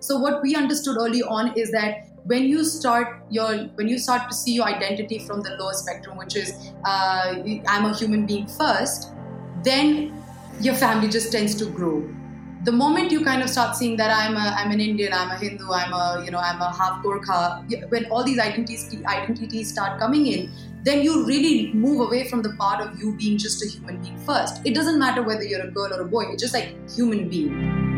So what we understood early on is that when you start your when you start to see your identity from the lower spectrum, which is uh, I'm a human being first, then your family just tends to grow. The moment you kind of start seeing that I'm a, I'm an Indian, I'm a Hindu, I'm a you know I'm a half Gorkha, when all these identities identities start coming in, then you really move away from the part of you being just a human being first. It doesn't matter whether you're a girl or a boy; it's just like human being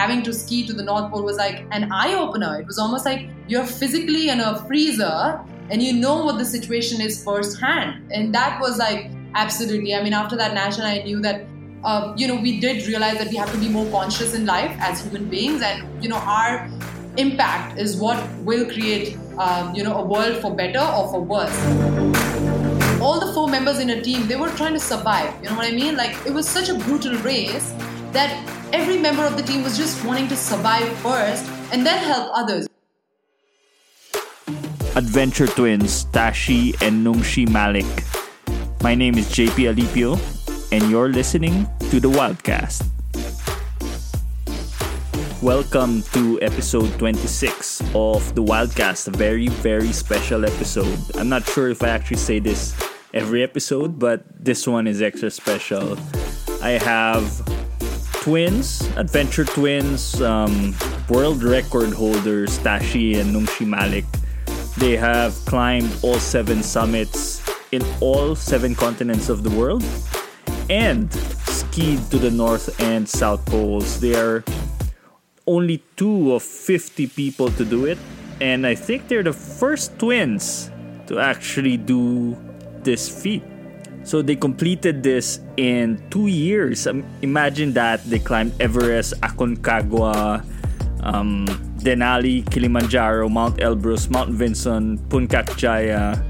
having to ski to the North Pole was like an eye opener. It was almost like you're physically in a freezer and you know what the situation is firsthand. And that was like absolutely. I mean, after that national, I knew that. Uh, you know, we did realize that we have to be more conscious in life as human beings, and you know, our impact is what will create, um, you know, a world for better or for worse all the four members in a team they were trying to survive you know what i mean like it was such a brutal race that every member of the team was just wanting to survive first and then help others. Adventure twins Tashi and Nungshi Malik. My name is JP Alipio, and you're listening to the Wildcast. Welcome to episode 26 of the Wildcast, a very, very special episode. I'm not sure if I actually say this every episode, but this one is extra special. I have twins, adventure twins, um, world record holders Tashi and Nungshi Malik. They have climbed all seven summits in all seven continents of the world and skied to the North and South Poles. They are only two of 50 people to do it, and I think they're the first twins to actually do this feat. So they completed this in two years. Um, imagine that they climbed Everest, Aconcagua, um, Denali, Kilimanjaro, Mount Elbrus, Mount Vinson, Puncak Jaya,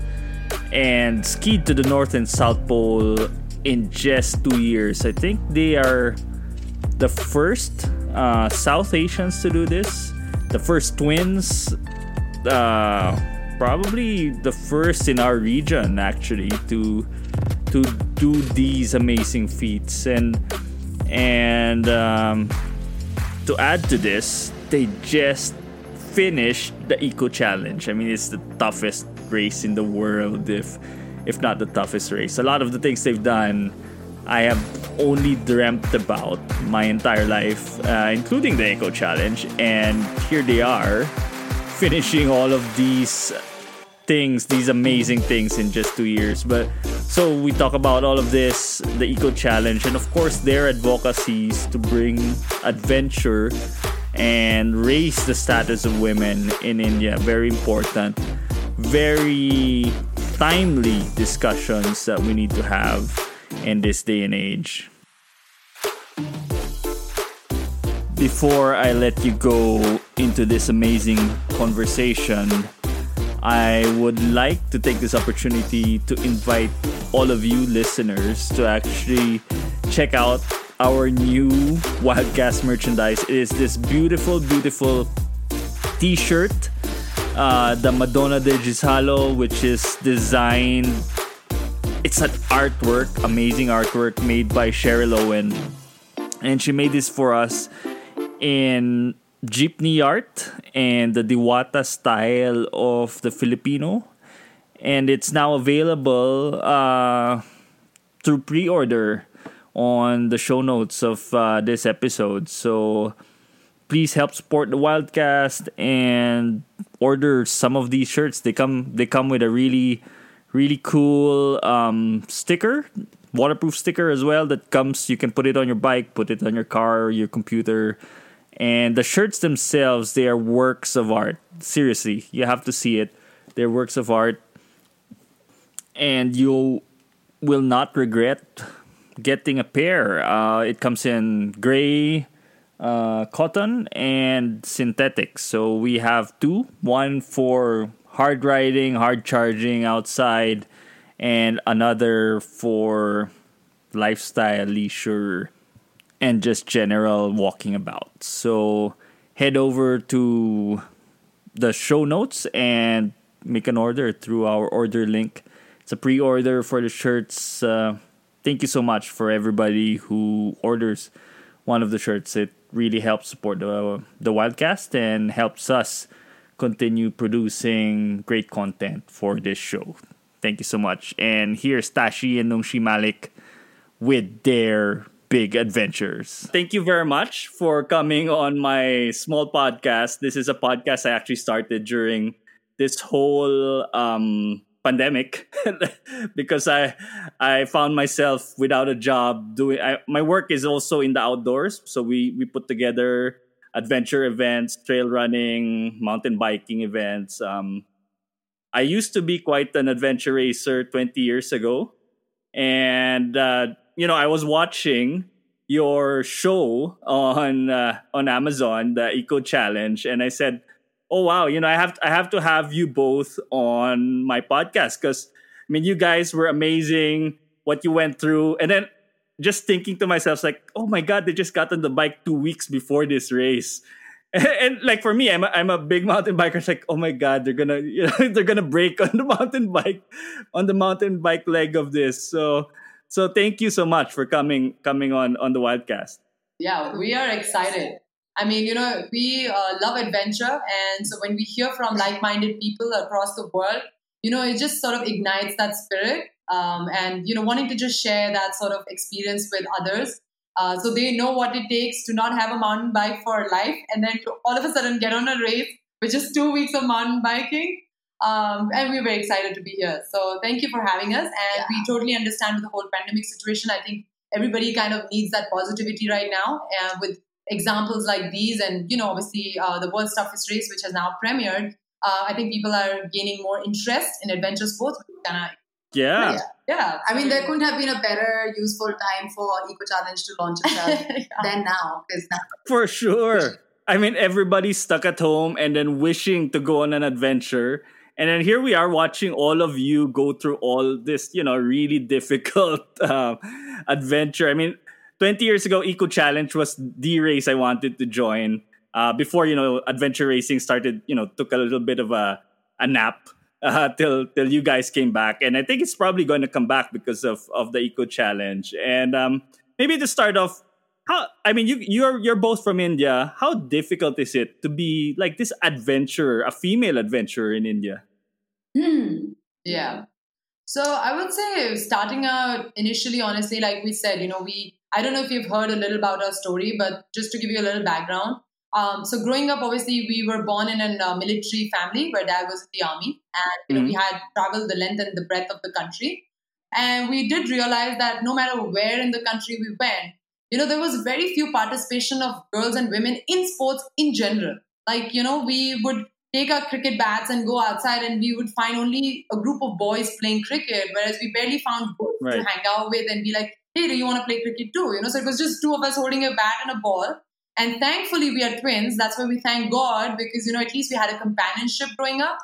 and skied to the North and South Pole in just two years. I think they are the first uh, South Asians to do this, the first twins. Uh, probably the first in our region actually to to do these amazing feats. And and um, to add to this they just finished the eco challenge. I mean it's the toughest race in the world if if not the toughest race. A lot of the things they've done i have only dreamt about my entire life uh, including the eco challenge. And here they are finishing all of these things, these amazing things in just two years. But so we talk about all of this, the Eco Challenge, and of course their advocacies to bring adventure and raise the status of women in India. Very important, very timely discussions that we need to have in this day and age. Before I let you go into this amazing conversation, I would like to take this opportunity to invite all of you listeners to actually check out our new Wildcast merchandise. It is this beautiful, beautiful t shirt, uh, the Madonna de Ghisallo, which is designed. It's an artwork, amazing artwork made by Cheryl Owen. And she made this for us in jeepney art and the Diwata style of the Filipino. And it's now available uh, through pre order on the show notes of uh, this episode. So please help support the Wildcast and order some of these shirts. They come they come with a really really cool um, sticker, waterproof sticker as well that comes you can put it on your bike, put it on your car your computer and the shirts themselves they are works of art. Seriously you have to see it. They're works of art. And you will not regret getting a pair. Uh, it comes in gray uh, cotton and synthetic. So we have two. One for hard riding hard charging outside and another for lifestyle leisure and just general walking about. So head over to the show notes and make an order through our order link. It's a pre order for the shirts. Uh, thank you so much for everybody who orders one of the shirts. It really helps support the the Wildcast and helps us continue producing great content for this show. Thank you so much. And here's Tashi and Nungshi Malik with their big adventures. Thank you very much for coming on my small podcast. This is a podcast I actually started during this whole um, pandemic because I I found myself without a job doing I, my work is also in the outdoors so we we put together adventure events trail running mountain biking events um, I used to be quite an adventure racer 20 years ago and uh, you know I was watching your show on uh, on Amazon the Eco Challenge and I said oh wow, you know, I have I have to have you both on my podcast because I mean, you guys were amazing. What you went through, and then just thinking to myself, like, oh my god, they just got on the bike two weeks before this race. And, and like for me, I'm a, I'm a big mountain biker. It's like, oh my god, they're gonna you know, they're gonna break on the mountain bike, on the mountain bike leg of this. So so thank you so much for coming coming on on the Wildcast. Yeah, we are excited. I mean, you know, we uh, love adventure. And so when we hear from like minded people across the world, you know, it just sort of ignites that spirit um, and, you know, wanting to just share that sort of experience with others. Uh, so they know what it takes to not have a mountain bike for life and then to all of a sudden get on a race with just two weeks of mountain biking. Um, and we're very excited to be here. So thank you for having us. And yeah. we totally understand the whole pandemic situation. I think everybody kind of needs that positivity right now uh, with examples like these, and you know, obviously uh, the World's Toughest Race, which has now premiered, uh, I think people are gaining more interest in adventure sports. Kinda, yeah. yeah. Yeah. I mean, there couldn't have been a better useful time for Eco Challenge to launch itself yeah. than now. now. For sure. I mean, everybody's stuck at home and then wishing to go on an adventure. And then here we are watching all of you go through all this, you know, really difficult uh, adventure. I mean, 20 years ago, Eco Challenge was the race I wanted to join. Uh, before you know, adventure racing started. You know, took a little bit of a a nap uh, till till you guys came back, and I think it's probably going to come back because of of the Eco Challenge. And um, maybe to start off, how I mean, you you're you're both from India. How difficult is it to be like this adventurer, a female adventurer in India? Hmm. Yeah. So I would say starting out initially, honestly, like we said, you know, we I don't know if you've heard a little about our story, but just to give you a little background. Um, so growing up, obviously, we were born in a uh, military family where dad was in the army, and you know, mm-hmm. we had traveled the length and the breadth of the country. And we did realize that no matter where in the country we went, you know, there was very few participation of girls and women in sports in general. Like, you know, we would take our cricket bats and go outside and we would find only a group of boys playing cricket, whereas we barely found girls right. to hang out with and be like, hey, do you want to play cricket too? You know, so it was just two of us holding a bat and a ball. And thankfully, we are twins. That's why we thank God because, you know, at least we had a companionship growing up.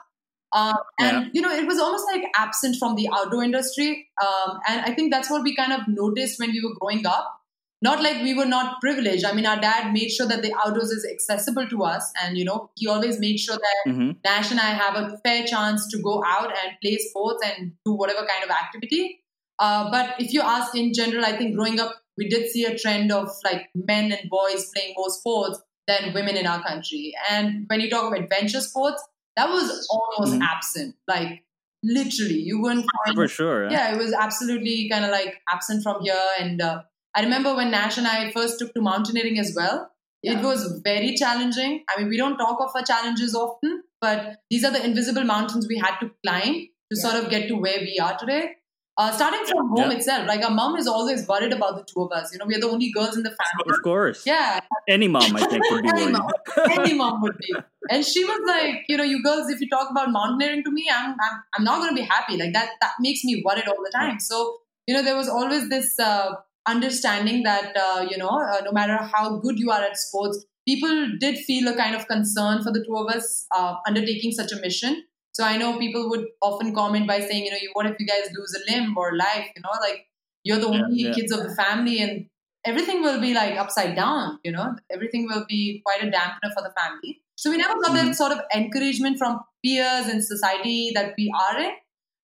Um, and, yeah. you know, it was almost like absent from the outdoor industry. Um, and I think that's what we kind of noticed when we were growing up. Not like we were not privileged. I mean, our dad made sure that the outdoors is accessible to us. And, you know, he always made sure that mm-hmm. Nash and I have a fair chance to go out and play sports and do whatever kind of activity. Uh, but if you ask in general, I think growing up, we did see a trend of like men and boys playing more sports than women in our country. And when you talk of adventure sports, that was almost mm-hmm. absent. Like literally, you wouldn't find. For sure. Yeah, it was absolutely kind of like absent from here. And uh, I remember when Nash and I first took to mountaineering as well. Yeah. It was very challenging. I mean, we don't talk of our challenges often, but these are the invisible mountains we had to climb to yeah. sort of get to where we are today. Uh, starting from home yeah. itself, like our mom is always worried about the two of us. You know, we are the only girls in the family. Of course. Yeah. Any mom, I think, would be Any mom. Any mom would be. And she was like, you know, you girls, if you talk about mountaineering to me, I'm, I'm, I'm not going to be happy. Like that, that makes me worried all the time. So, you know, there was always this uh, understanding that, uh, you know, uh, no matter how good you are at sports, people did feel a kind of concern for the two of us uh, undertaking such a mission. So I know people would often comment by saying, you know, what if you guys lose a limb or life? You know, like you're the only yeah, yeah. kids of the family and everything will be like upside down, you know, everything will be quite a dampener for the family. So we never got mm-hmm. that sort of encouragement from peers and society that we are in.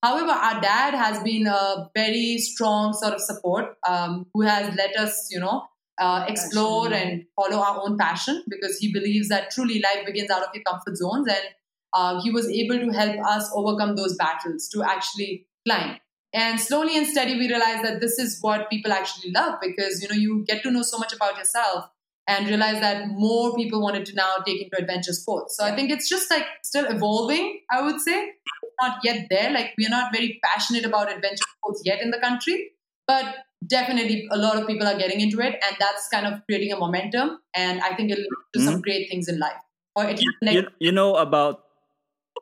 However, our dad has been a very strong sort of support um, who has let us, you know, uh, explore passion. and follow our own passion because he believes that truly life begins out of your comfort zones and uh, he was able to help us overcome those battles to actually climb. And slowly and steady we realized that this is what people actually love because you know you get to know so much about yourself and realize that more people wanted to now take into adventure sports. So i think it's just like still evolving i would say not yet there. Like we're not very passionate about adventure sports yet in the country but definitely a lot of people are getting into it and that's kind of creating a momentum and i think it'll do mm-hmm. some great things in life. Or at least you, you know about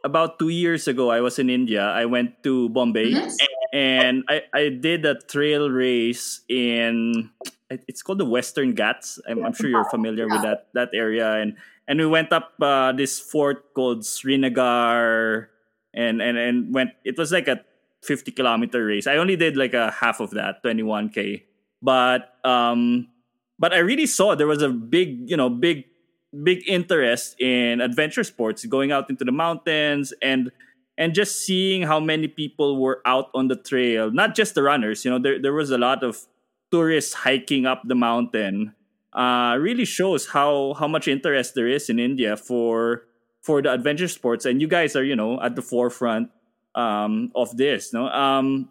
about two years ago i was in india. I went to bombay mm-hmm. and I, I did a trail race in it's called the western ghats. I'm, I'm sure you're familiar with that that area. And and we went up uh, this fort called srinagar and and and went it was like a 50 kilometer race. I only did like a half of that, 21k. But um but I really saw there was a big, you know, big big interest in adventure sports, going out into the mountains and and just seeing how many people were out on the trail, not just the runners, you know, there there was a lot of tourists hiking up the mountain. Uh, really shows how how much interest there is in India for for the adventure sports, and you guys are you know at the forefront um, of this. No, um,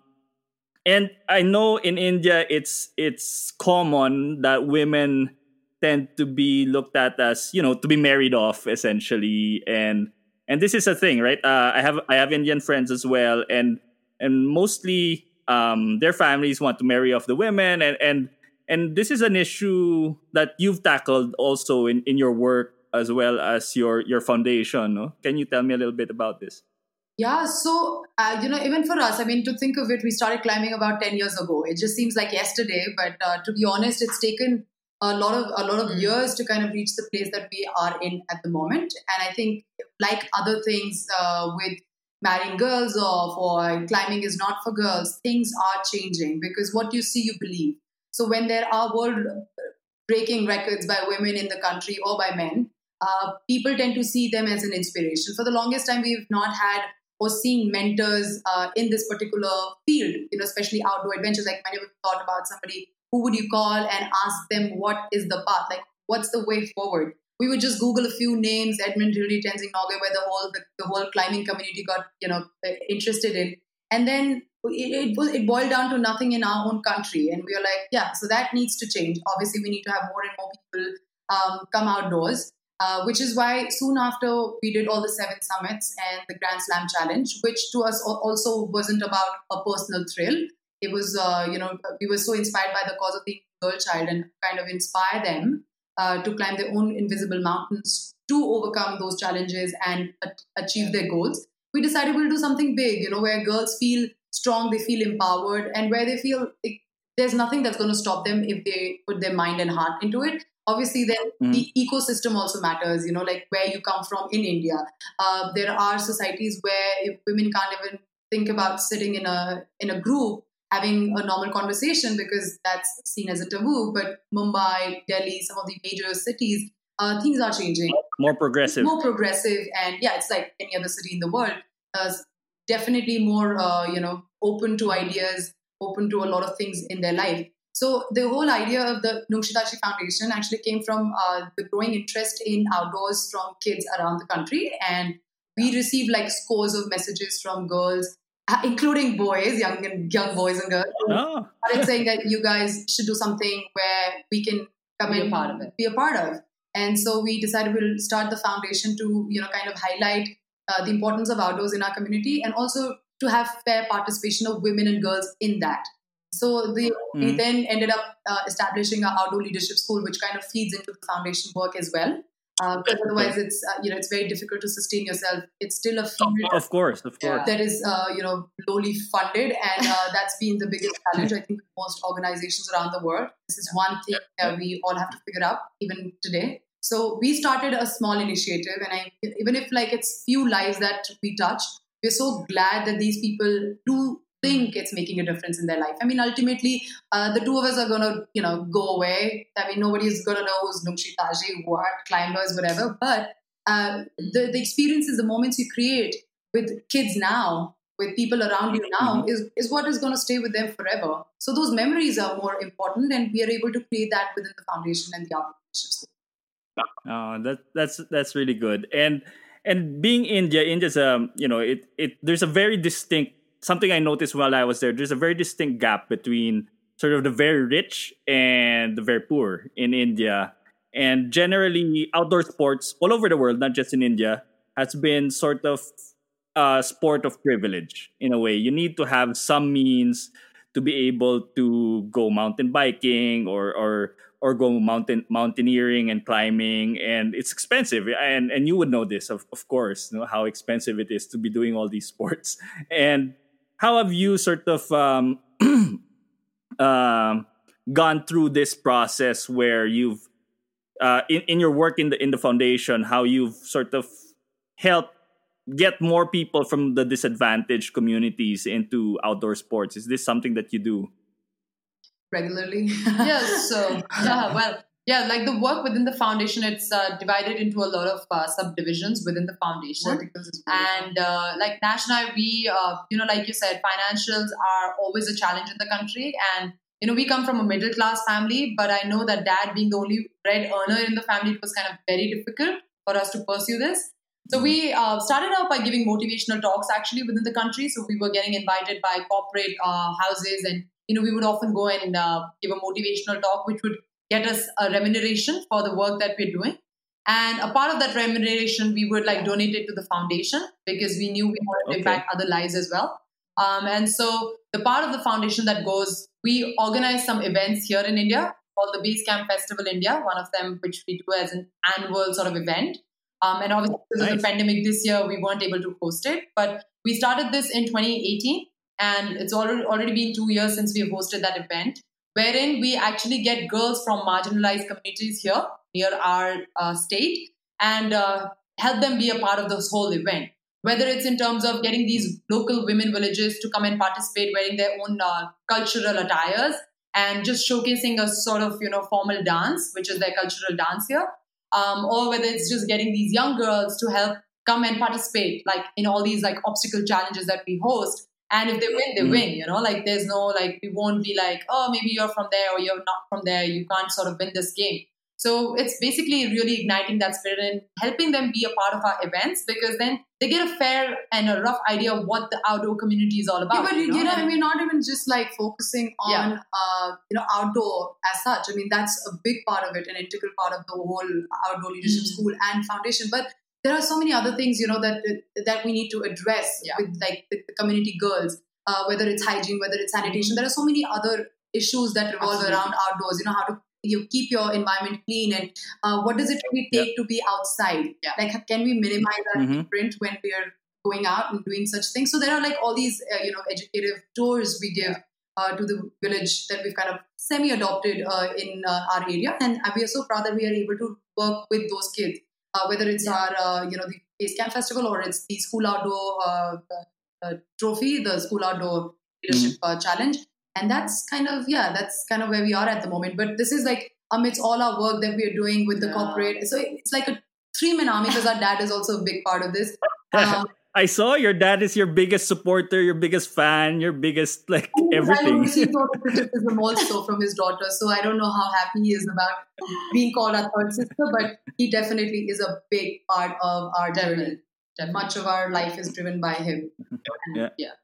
and I know in India it's it's common that women tend to be looked at as you know to be married off essentially, and and this is a thing, right? Uh, I have I have Indian friends as well, and and mostly um, their families want to marry off the women, and and and this is an issue that you've tackled also in, in your work as well as your your foundation. No? Can you tell me a little bit about this? Yeah, so uh, you know, even for us, I mean, to think of it, we started climbing about ten years ago. It just seems like yesterday, but uh, to be honest, it's taken a lot of a lot of mm. years to kind of reach the place that we are in at the moment. And I think, like other things uh, with marrying girls off or climbing is not for girls, things are changing because what you see, you believe. So when there are world breaking records by women in the country or by men, uh, people tend to see them as an inspiration. For the longest time, we've not had or seeing mentors uh, in this particular field, you know, especially outdoor adventures. Like of you thought about somebody who would you call and ask them what is the path, like what's the way forward. We would just Google a few names, Edmund Hillary, Tenzing Norgay, where the whole the, the, whole climbing community got you know interested in, and then it, it, it boiled down to nothing in our own country, and we were like, yeah, so that needs to change. Obviously, we need to have more and more people um, come outdoors. Uh, which is why soon after we did all the seven summits and the Grand Slam Challenge, which to us also wasn't about a personal thrill. It was, uh, you know, we were so inspired by the cause of the girl child and kind of inspire them uh, to climb their own invisible mountains to overcome those challenges and achieve their goals. We decided we'll do something big, you know, where girls feel strong, they feel empowered, and where they feel like there's nothing that's going to stop them if they put their mind and heart into it obviously then mm. the ecosystem also matters you know like where you come from in india. Uh, there are societies where women can't even think about sitting in a in a group having a normal conversation because that's seen as a taboo. But mumbai delhi some of the major cities uh, things are changing. More progressive. More progressive. And yeah it's like any other city in the world. Uh, definitely more uh, you know open to ideas open to a lot of things in their life so the whole idea of the Nungshitashi Foundation actually came from uh, the growing interest in outdoors from kids around the country, and we received like scores of messages from girls, uh, including boys, young and young boys and girls, oh. started saying that you guys should do something where we can come be a part of it, be a part of. And so we decided we'll start the foundation to you know kind of highlight uh, the importance of outdoors in our community and also to have fair participation of women and girls in that. So the, mm-hmm. we then ended up uh, establishing our outdoor leadership school, which kind of feeds into the foundation work as well. Uh, because otherwise, it's uh, you know it's very difficult to sustain yourself. It's still a field, of course, of course, that is uh, you know lowly funded, and uh, that's been the biggest challenge I think most organizations around the world. This is one thing that we all have to figure out even today. So we started a small initiative, and I, even if like it's few lives that we touch, we're so glad that these people do think it's making a difference in their life. I mean, ultimately, uh, the two of us are going to, you know, go away. I mean, nobody's going to know who's Nungshi Tashi, what, climbers, whatever. But uh, the, the experiences, the moments you create with kids now with people around you now Mhm. is, is what is going to stay with them forever. So those memories are more important, and we are able to create that within the foundation and the outreach. Oh, that that's that's really good. And and being India, India's um, you know, it it there's a very distinct something I noticed while I was there. There's a very distinct gap between sort of the very rich and the very poor in India. And generally, outdoor sports all over the world, not just in India, has been sort of a sport of privilege in a way. You need to have some means to be able to go mountain biking or or or go mountain mountaineering and climbing and it's expensive and and you would know this of, of course you know how expensive it is to be doing all these sports and how have you sort of um, um, gone through this process where you've uh, in, in your work in the in the foundation how you've sort of helped get more people from the disadvantaged communities into outdoor sports is this something that you do regularly. yes so yeah well yeah like the work within the foundation it's uh, divided into a lot of uh, subdivisions within the foundation and uh, like Nash and I, we, uh, you know, like you said, financials are always a challenge in the country. And, you know, we come from a middle class family, but I know that dad being the only bread earner in the family, it was kind of very difficult for us to pursue this. So we uh, started out by giving motivational talks actually within the country. So we were getting invited by corporate uh, houses and, you know, we would often go and uh, give a motivational talk, which would get us a remuneration for the work that we're doing. And a part of that remuneration, we would like donate it to the foundation because we knew we wanted to Okay. impact other lives as well. Um, and so the part of the foundation that goes, we organize some events here in India called the Base Camp Festival India, one of them which we do as an annual sort of event. Um, and obviously, because of the pandemic this year, we weren't able to host it. But we started this in 2018, and it's already already been two years since we have hosted that event, wherein we actually get girls from marginalized communities here near our uh, state and uh, help them be a part of this whole event. Whether it's in terms of getting these local women villages to come and participate wearing their own uh, cultural attires and just showcasing a sort of you know formal dance, which is their cultural dance here, um, or whether it's just getting these young girls to help come and participate like in all these like obstacle challenges that we host and if they win they Mhm. win you know like there's no like we won't be like oh maybe you're from there or you're not from there you can't sort of win this game so it's basically really igniting that spirit and helping them be a part of our events because then they get a fair and a rough idea of what the outdoor community is all Yeah, about but you, you know, know? I mean, not even just like focusing on, uh, you know, outdoor as such. I mean, that's a big part of it, an integral part of the whole outdoor leadership Mm. school and foundation. But there are so many other things, you know, that that we need to address Yeah. with like the, community girls, uh, whether it's hygiene, whether it's sanitation. There are so many other issues that revolve Absolutely. around outdoors. You know, how to you keep your environment clean and uh, what does it really take to be outside? Yeah. Like, can we minimize our Mhm. footprint when we're going out and doing such things. So there are like all these, uh, you know, educative tours we give uh, to the village that we've kind of semi-adopted uh, in uh, our area, and we are so proud that we are able to work with those kids, uh, whether it's our, uh, you know, the Base Camp Festival or it's the School Outdoor uh, uh, Trophy, the School Outdoor Leadership uh, Challenge, and that's kind of yeah, that's kind of where we are at the moment. But this is like amidst all our work that we are doing with the Yeah. corporate, so it's like a three-man army because our dad is also a big part of this. Um, I saw your dad is your biggest supporter, your biggest fan, your biggest like everything. I everything. received a lot of criticism also from his daughter, so I don't know how happy he is about being called our third sister, but he definitely is a big part of our journey. Much of our life is driven by him. Yeah. Yeah.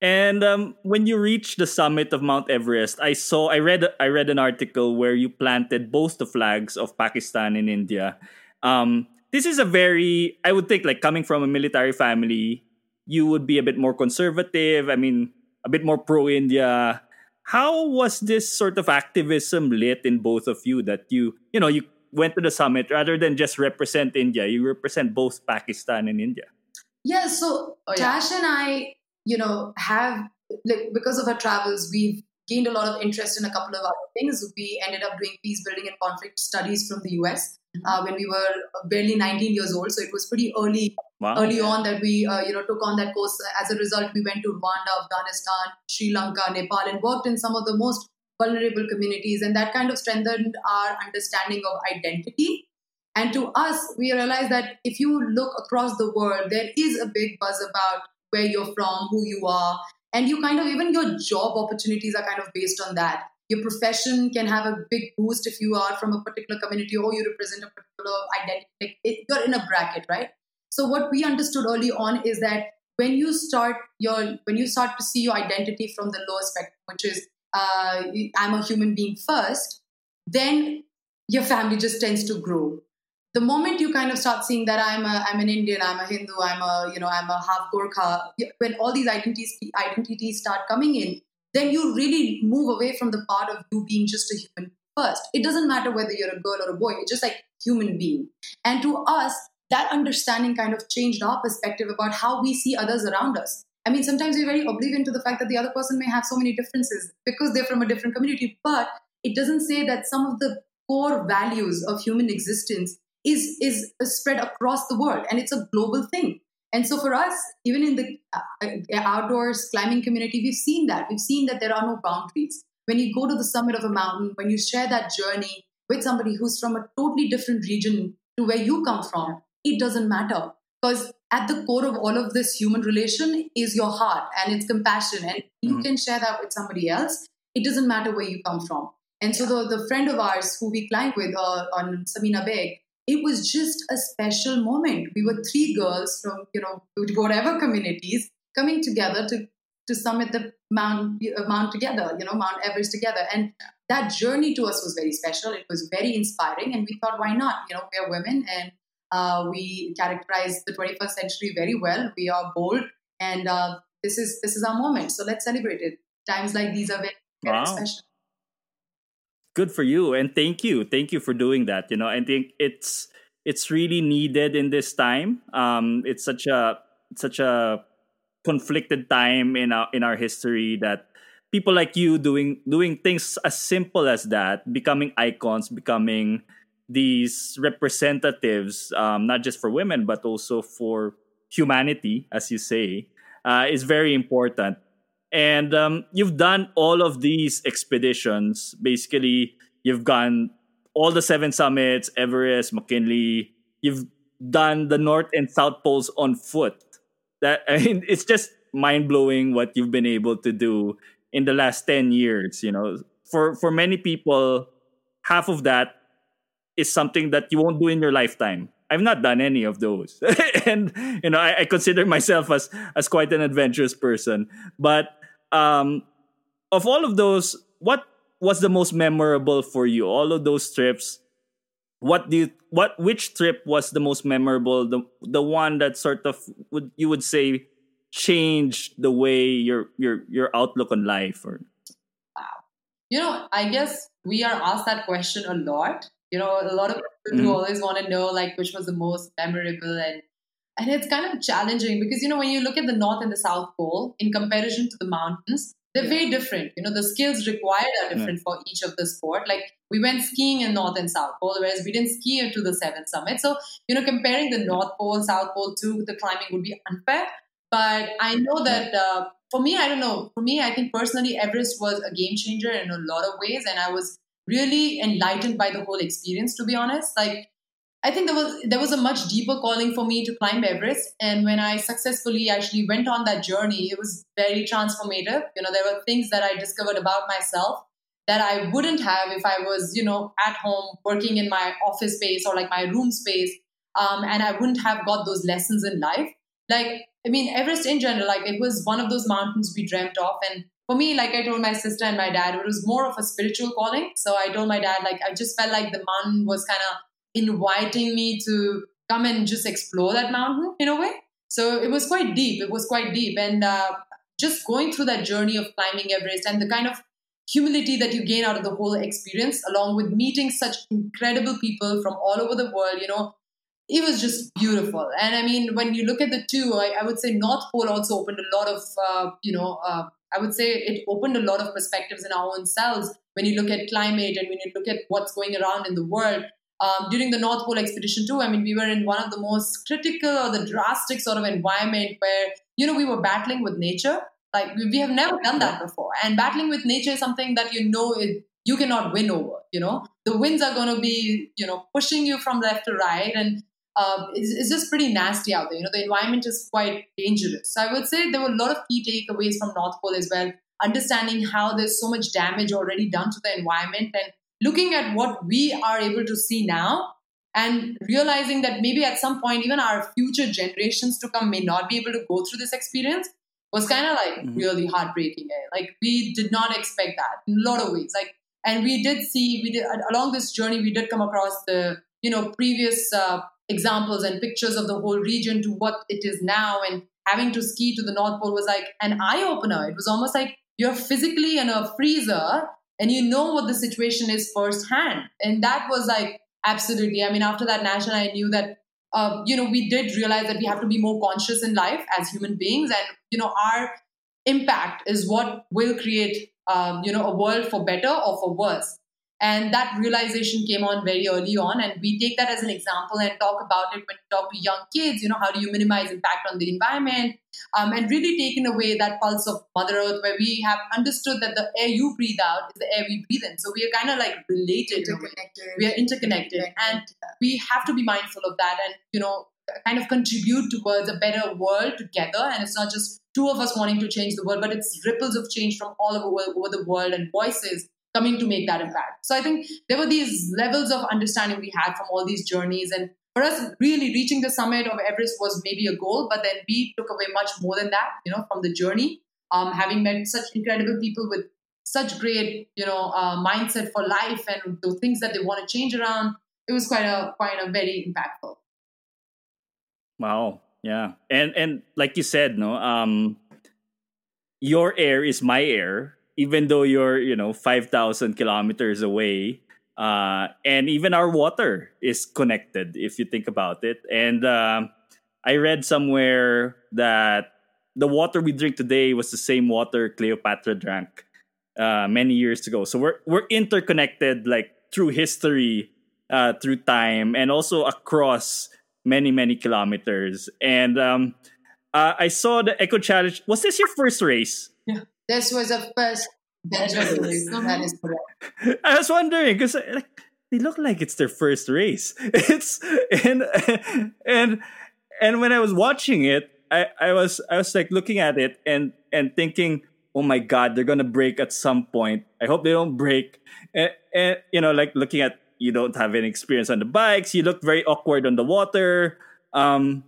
And um, when you reached the summit of Mount Everest, I saw I read I read an article where you planted both the flags of Pakistan and India. Um, this is a very I would think like coming from a military family, you would be a bit more conservative. I mean, a bit more pro India. How was this sort of activism lit in both of you that you you know you went to the summit rather than just represent India, you represent both Pakistan and India. Yeah, so Oh, yeah. Tash and I, you know, have like because of our travels, we've gained a lot of interest in a couple of other things. We ended up doing peace building and conflict studies from the US uh, when we were barely 19 years old. So it was pretty early Wow. early on that we uh, you know took on that course. As a result, we went to Rwanda, Afghanistan, Sri Lanka, Nepal, and worked in some of the most vulnerable communities, and that kind of strengthened our understanding of identity. And to us, we realized that if you look across the world, there is a big buzz about where you're from, who you are, and you kind of even your job opportunities are kind of based on that. Your profession can have a big boost if you are from a particular community or you represent a particular identity. It, you're in a bracket, right? So what we understood early on is that when you start your when you start to see your identity from the lower spectrum, which is uh, I'm a human being first, then your family just tends to grow. The moment you kind of start seeing that I'm a I'm an Indian, I'm a Hindu, I'm a you know I'm a half Gorkha, when all these identities identities start coming in, then you really move away from the part of you being just a human first. It doesn't matter whether you're a girl or a boy; you're just like human being. And to us, that understanding kind of changed our perspective about how we see others around us. I mean, sometimes we're very oblivious to the fact that the other person may have so many differences because they're from a different community, but it doesn't say that some of the core values of human existence is is spread across the world and it's a global thing. And so for us even in the uh, outdoors climbing community we've seen that. We've seen that there are no boundaries. When you go to the summit of a mountain when you share that journey with somebody who's from a totally different region to where you come from it doesn't matter. Because at the core of all of this human relation is your heart and it's compassion and you mm-hmm. can share that with somebody else. It doesn't matter where you come from. And so the, the friend of ours who we climbed with uh, on Samina Baig, it was just a special moment. We were three girls from, you know, whatever communities coming together to, to summit the Mount, uh, Mount together, you know, Mount Everest together. And that journey to us was very special. It was very inspiring. And we thought, why not? You know, we are women and uh, we characterize the 21st century very well. We are bold, and uh, this is this is our moment. So let's celebrate it. Times like these are very, very wow. special. Good for you, and thank you, thank you for doing that. You know, I think it's it's really needed in this time. Um, it's such a such a conflicted time in our in our history that people like you doing doing things as simple as that, becoming icons, becoming these representatives, um, not just for women, but also for humanity, as you say, uh, is very important. And um, you've done all of these expeditions. Basically, you've gone all the seven summits, Everest, McKinley. You've done the North and South Poles on foot. That I mean, it's just mind blowing what you've been able to do in the last ten years. You know, for for many people, half of that is something that you won't do in your lifetime. I've not done any of those, and you know I, I, consider myself as as quite an adventurous person. But um, of all of those, what was the most memorable for you? All of those trips. What do you what which trip was the most memorable? The the one that sort of would you would say changed the way your your your outlook on life or wow you know i guess we are asked that question a lot you know, a lot of people mm-hmm. always want to know like which was the most memorable and and it's kind of challenging because you know when you look at the north and the south pole in comparison to the mountains they're very different. You know the skills required are different for each of the sport. Like we went skiing in north and south pole whereas we didn't ski into the seventh summit. So you know comparing the north pole south pole to the climbing would be unfair. But i know that uh, for me i don't know. For me i think personally everest was a game changer in a lot of ways. And i was really enlightened by the whole experience to be honest. Like i think there was there was a much deeper calling for me to climb everest. And when i successfully actually went on that journey it was very transformative. You know there were things that i discovered about myself that i wouldn't have if i was you know at home working in my office space or like my room space. Um, and i wouldn't have got those lessons in life. Like i mean everest in general like it was one of those mountains we dreamt of. And for me, like I told my sister and my dad, it was more of a spiritual calling. So I told my dad, like, I just felt like the mountain was kind of inviting me to come and just explore that mountain in a way. So it was quite deep. It was quite deep. And uh, just going through that journey of climbing Everest and the kind of humility that you gain out of the whole experience, along with meeting such incredible people from all over the world, you know, it was just beautiful. And I mean, when you look at the two, I, I would say North Pole also opened a lot of, uh, you know, uh, I would say it opened a lot of perspectives in our own selves when you look at climate and when you look at what's going around in the world. Um, during the North Pole expedition too, I mean, we were in one of the most critical or the drastic sort of environment where you know we were battling with nature. Like we have never done that before, and battling with nature is something that you know it, you cannot win over. You know, the winds are going to be you know pushing you from left to right, and uh, is, is just pretty nasty out there. You know, the environment is quite dangerous. So I would say there were a lot of key takeaways from North Pole as well. Understanding how there's so much damage already done to the environment and looking at what we are able to see now and realizing that maybe at some point even our future generations to come may not be able to go through this experience was kind of like mm-hmm. really heartbreaking eh? like we did not expect that in a lot of ways like and we did see we did along this journey we did come across the you know previous uh, examples and pictures of the whole region to what it is now and having to ski to the north pole was like an eye opener it was almost like you're physically in a freezer and you know what the situation is firsthand. And that was like absolutely i mean after that national i knew that uh, you know we did realize that we have to be more conscious in life as human beings. And you know our impact is what will create um, you know a world for better or for worse and that realization came on very early on. And we take that as an example and talk about it when we talk to young kids. You know, how do you minimize impact on the environment? Um, and really taking away that pulse of Mother Earth where we have understood that the air you breathe out is the air we breathe in. So we are kind of like related. We are interconnected. And we have to be mindful of that and, you know, kind of contribute towards a better world together. And it's not just two of us wanting to change the world, but it's ripples of change from all over, over the world and voices coming to make that impact. So I think there were these levels of understanding we had from all these journeys. And for us, really reaching the summit of Everest was maybe a goal, but then we took away much more than that, you know, from the journey. Um, having met such incredible people with such great, you know, uh, mindset for life and the things that they want to change around, it was quite a quite a very impactful. Wow. Yeah. And and like you said, no, um, your air is my air even though you're you know 5000 kilometers away uh, and even our water is connected if you think about it. And uh, i read somewhere that the water we drink today was the same water cleopatra drank uh, many years ago. So we're we're interconnected like through history uh, through time and also across many many kilometers. And um, uh, i saw the eco challenge. Was this your first race this was a first that is correct. I was wondering because like, they look like it's their first race. It's and and and when I was watching it, I, I was I was like looking at it and and thinking, oh my god, they're gonna break at some point. I hope they don't break. And, and you know, like looking at you don't have any experience on the bikes. You look very awkward on the water. Um,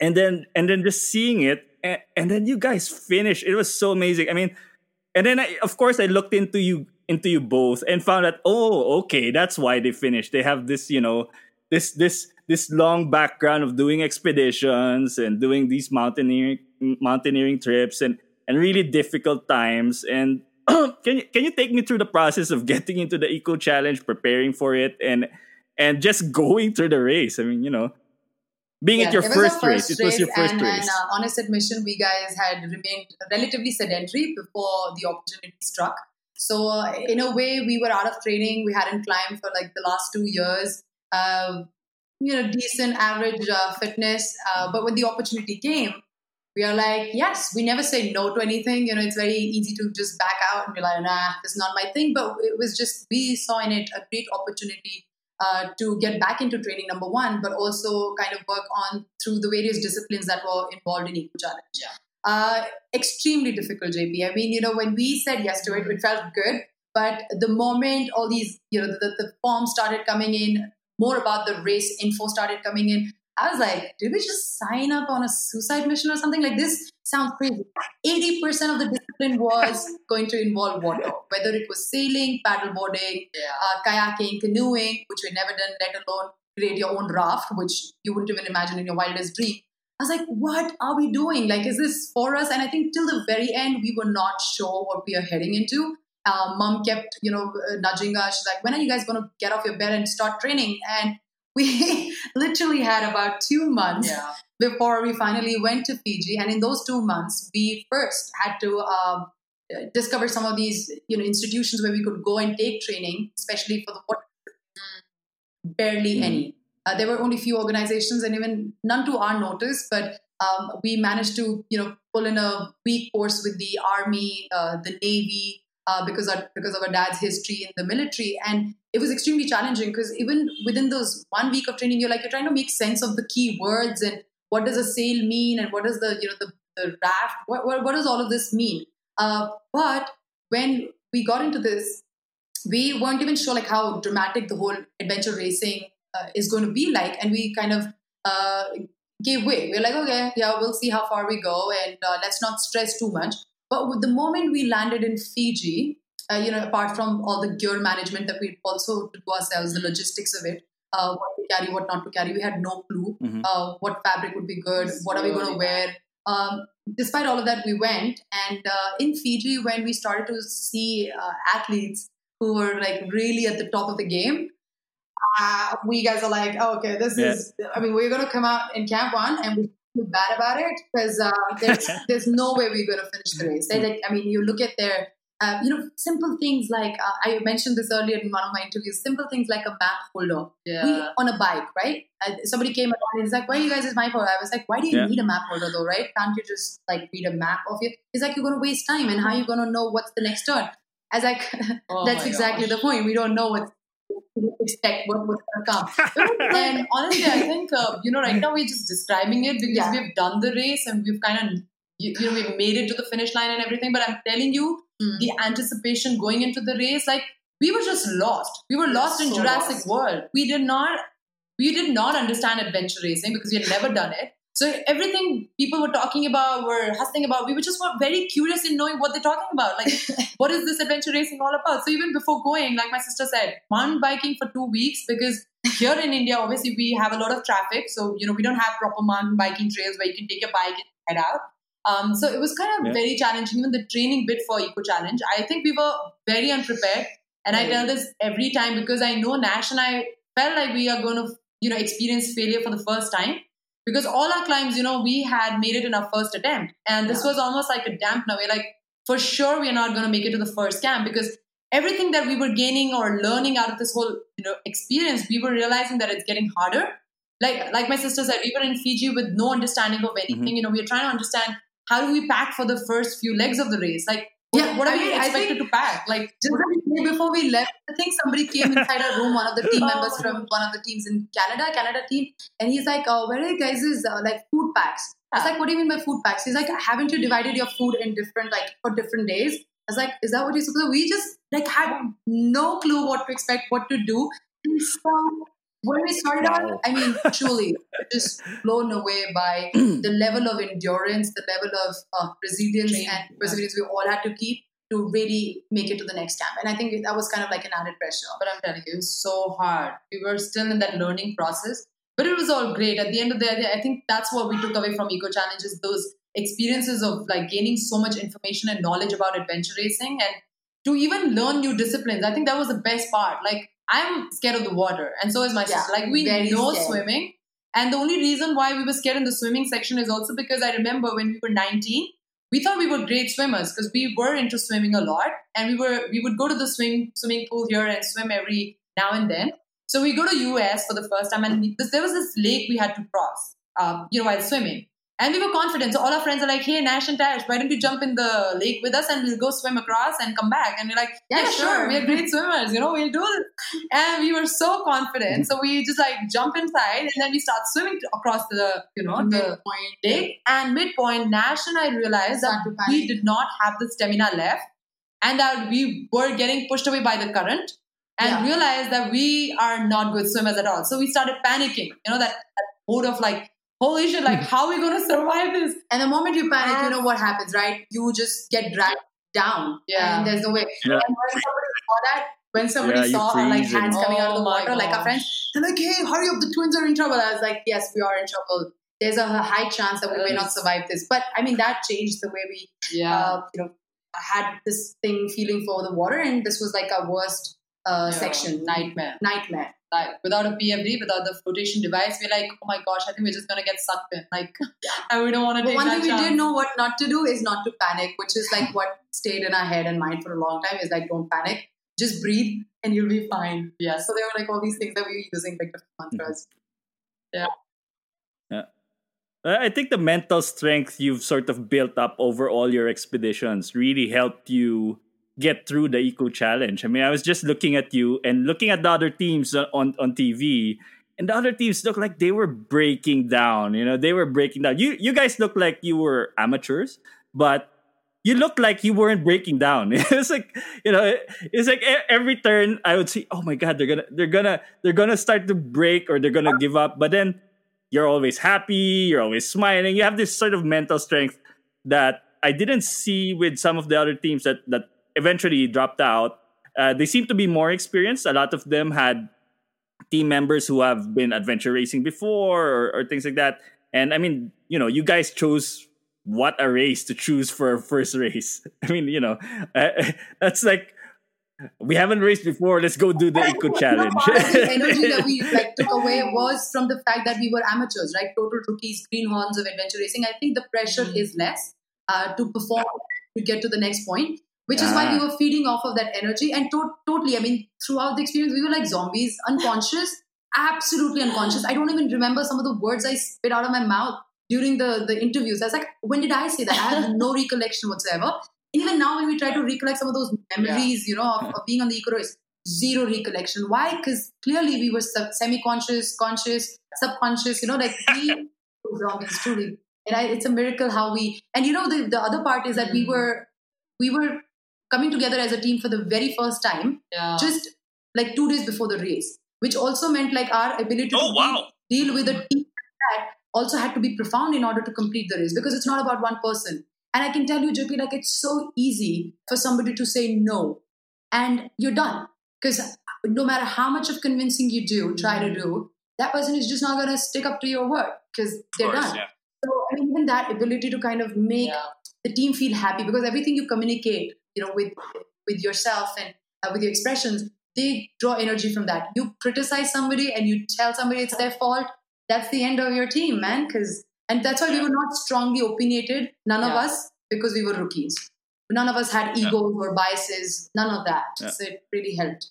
and then and then just seeing it and, and then you guys finished. It was so amazing. I mean, and then I, of course I looked into you into you both and found that oh okay that's why they finished. They have this you know this this this long background of doing expeditions and doing these mountaineering mountaineering trips and and really difficult times and can you can you take me through the process of getting into the eco challenge preparing for it and and just going through the race i mean you know being yeah, at your first, first, race, it was your first and, race. And uh, honest admission, we guys had remained relatively sedentary before the opportunity struck. So uh, in a way, we were out of training. We hadn't climbed for like the last two years. Uh, you know, decent average uh, fitness. Uh, but when the opportunity came, we are like, yes, we never say no to anything. You know, it's very easy to just back out and be like, nah, it's not my thing. But it was just, we saw in it a great opportunity uh, to get back into training, number one, but also kind of work on through the various disciplines that were involved in Eco Challenge. Yeah. Uh, extremely difficult, JP. I mean, you know, when we said yes to it, it felt good. But the moment all these, you know, the, the forms started coming in, more about the race info started coming in, I was like, did we just sign up on a suicide mission or something? Like this sounds crazy. 80% of the discipline was going to involve water, whether it was sailing, paddleboarding, uh, kayaking, canoeing, which we never done, let alone create your own raft, which you wouldn't even imagine in your wildest dream. I was like, what are we doing? Like, is this for us? And I think till the very end, we were not sure what we are heading into. Uh, mom kept, you know, uh, nudging us. She's like, when are you guys going to get off your bed and start training? And we literally had about two months yeah. before we finally went to Fiji. And in those two months, we first had to um, discover some of these you know institutions where we could go and take training, especially for the barely mm. any. Uh, there were only a few organizations, and even none to our notice. But um, we managed to you know pull in a week course with the army, uh, the navy, uh, because our, because of our dad's history in the military, and it was extremely challenging because even within those one week of training, you're like you're trying to make sense of the key words and what does a sail mean and what does the you know the, the raft what, what, what does all of this mean? Uh, but when we got into this we weren't even sure like how dramatic the whole adventure racing uh, is going to be like. And we kind of uh, gave way. We are like okay yeah we'll see how far we go and uh, let's not stress too much but with the moment we landed in fiji uh, you know apart from all the gear management that we also do ourselves the logistics of it uh, what to carry, what not to carry. We had no clue Mhm. uh, what fabric would be good, what are we going to wear. Um, despite all of that, we went. And uh, in Fiji, when we started to see uh, athletes who were like really at the top of the game, uh, we guys are like, oh, okay, this Yeah. is, I mean, we're going to come out in camp one and we feel bad about it because uh, there's, there's no way we're going to finish the race. They, like, I mean, you look at their, uh, you know, simple things like, uh, I mentioned this earlier in one of my interviews, simple things like a map holder Yeah. we on a bike, right? Uh, somebody came along and he's like, "Why you guys is my holder?" I was like, "Why do you Yeah. need a map holder though, right? Can't you just like read a map of it?" He's like, "You're going to waste time, and how you going to know what's the next turn?" I was like, Oh "That's exactly gosh. the point. We don't know what to expect, what to come." and honestly, I think uh, you know right now we're just describing it because Yeah. we've done the race and we've kind of you, you know we've made it to the finish line and everything. But I'm telling you, Mm. the anticipation going into the race, like we were just lost. We were We were lost in so Jurassic lost. World. We did not we did not understand adventure racing because we had never done it. So everything people were talking about, were hustling about, we were just were very curious in knowing what they're talking about. Like, what is this adventure racing all about? So even before going, like my sister said, mountain biking for two weeks because here in India, obviously we have a lot of traffic. So you know we don't have proper mountain biking trails where you can take your bike and head out. Um, so it was kind of Yeah. very challenging. Even the training bit for Eco Challenge, I think we were very unprepared. And I tell this every time because I know Nash and I felt like we are going to, you know, experience failure for the first time. Because all our climbs, you know, we had made it in our first attempt. And this Yeah. was almost like a dampener. We're like, for sure we're not going to make it to the first camp because everything that we were gaining or learning out of this whole, you know, experience, we were realizing that it's getting harder. Like like my sister said, we were in Fiji with no understanding of anything. Mm-hmm. You know, we were trying to understand how do we pack for the first few legs of the race? Like, Yeah, what are I we mean, expected think- to pack? Like, Just the day before we left, I think somebody came inside our room, one of the team Oh members my from one of the teams in Canada, Canada team, and he's like, uh, "Where are you guys' uh, like food packs?" I was like, "What do you mean by food packs?" He's like, "Haven't you divided your food in different like for different days?" I was like, "Is that what you're supposed to?" We just like had no clue what to expect, what to do. And so when we started Wow. out, I mean, truly, just blown away by the level of endurance, the level of uh, resilience and perseverance we all had to keep to really make it to the next camp. And I think that was kind of like an added pressure. but I'm telling you, it was so hard. We were still in that learning process, but it was all great. At the end of the day, I think that's what we took away from Eco Challenges those experiences of like gaining so much information and knowledge about adventure racing and to even learn new disciplines. I think that was the best part. Like, I'm scared of the water, and so is my Yeah, sister. Like, we know scared. swimming. And the only reason why we were scared in the swimming section is also because I remember when we were 19, we thought we were great swimmers because we were into swimming a lot and we were we would go to the swim swimming pool here and swim every now and then so we go to us for the first time and this, there was this lake we had to cross uh, you know while swimming and we were confident so all our friends are like hey nash and tash why don't you jump in the lake with us and we'll go swim across and come back and we're like yeah, Yeah, sure. sure. we're great swimmers you know we'll do it and we were so confident so we just like jump inside and then we start swimming across the you know the mm-hmm. Midpoint. lake and midpoint nash and i realized that we did not have the stamina left and that we were getting pushed away by the current and Yeah. realized that we are not good swimmers at all so we started panicking you know that, that mode of like holy shit like how are we going to survive this And the moment you panic, you know what happens, right? You just get dragged down. Yeah. And there's no way. Yeah. And when somebody saw that, when somebody Yeah, saw our like freeze and- hands coming out of the Oh water, like our friends, they're like, hey, hurry up, the twins are in trouble. I was like, yes, we are in trouble. There's a high chance that we may not survive this. But I mean, that changed the way we, yeah uh, you know, had this thing feeling for the water. And this was like our worst uh, Yeah. section. nightmare Nightmare. like without a PFD, without the flotation device, we're like, oh my gosh, I think we're just gonna get sucked in. Like, and we don't want to But take one that thing we did know what not to do is not to panic, which is like what stayed in our head and mind for a long time is like, don't panic, just breathe and you'll be fine. Yeah. So there were like all these things that we were using, like different mantras. Uh, I think the mental strength you've sort of built up over all your expeditions really helped you get through the eco challenge. I mean, I was just looking at you and looking at the other teams on on TV, and the other teams looked like they were breaking down. You know, they were breaking down. You you guys looked like you were amateurs, but you looked like you weren't breaking down. it's like you know, it's like every turn I would see, oh my god, they're gonna they're gonna they're gonna start to break or they're gonna give up. But then you're always happy, you're always smiling. You have this sort of mental strength that I didn't see with some of the other teams that that eventually dropped out. Uh, they seem to be more experienced. A lot of them had team members who have been adventure racing before or, or things like that. And I mean, you know, you guys chose what a race to choose for a first race. I mean, you know, uh, that's like we haven't raced before. Let's go do the eco challenge. the energy that we like took away was from the fact that we were amateurs, right? Total rookies, greenhorns of adventure racing. I think the pressure mm-hmm. is less uh, to perform to get to the next point which is why we were feeding off of that energy and to- totally i mean throughout the experience we were like zombies unconscious absolutely unconscious. I don't even remember some of the words i spit out of my mouth during the the interviews. I was like when did i say that? I have no recollection whatsoever. And even now when we try to recollect some of those memories yeah. you know of, of, being on the eco race zero recollection. Why? Because clearly we were semi-conscious conscious subconscious you know like we zombies truly. And I, it's a miracle how we and you know the, the other part is that we mm. were we were coming together as a team for the very first time yeah. just like two days before the race which also meant like our ability oh, to wow. deal with a team that also had to be profound in order to complete the race because it's not about one person and i can tell you jp like it's so easy for somebody to say no and you're done because uh, no matter how much of convincing you do try to do that person is just not going to stick up to your word because they're course, done yeah. so i mean even that ability to kind of make yeah. the team feel happy because everything you communicate you know with with yourself and uh, with your expressions they draw energy from that you criticize somebody and you tell somebody it's their fault that's the end of your team man because and that's why we were not strongly opinionated none yeah. of us because we were rookies none of us had egos yeah. or biases none of that yeah. so it really helped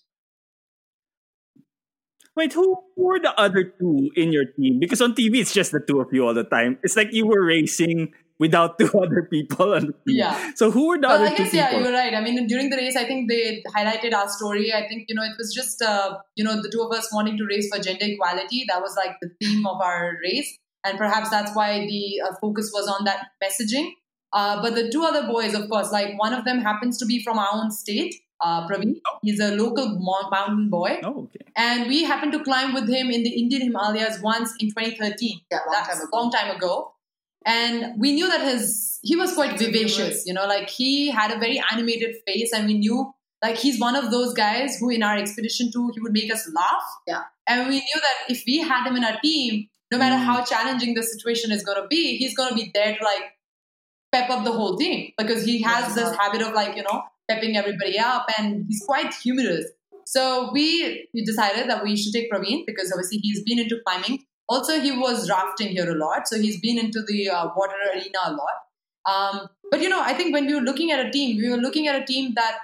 Wait, who were the other two in your team? Because on TV, it's just the two of you all the time. It's like you were racing without two other people on the team. Yeah. So who were the well, other I guess, yeah, you're right. I mean, during the race, I think they highlighted our story. I think, you know, it was just, uh, you know, the two of us wanting to race for gender equality. That was like the theme of our race. And perhaps that's why the uh, focus was on that messaging. Uh, but the two other boys, of course, like one of them happens to be from our own state, uh, Praveen. Oh. He's a local mountain boy. Oh, okay. And we happened to climb with him in the Indian Himalayas once in 2013. Yeah, long That's a long time ago and we knew that his he was quite vivacious you know like he had a very animated face and we knew like he's one of those guys who in our expedition too he would make us laugh. Yeah. And we knew that if we had him in our team no matter mm. how challenging the situation is going to be he's going to be there to like pep up the whole team because he has this habit of like you know pepping everybody up and he's quite humorous. So we, we decided that we should take Praveen because obviously he's been into climbing also, he was rafting here a lot, so he's been into the uh, water arena a lot. Um, but you know, I think when we were looking at a team, we were looking at a team that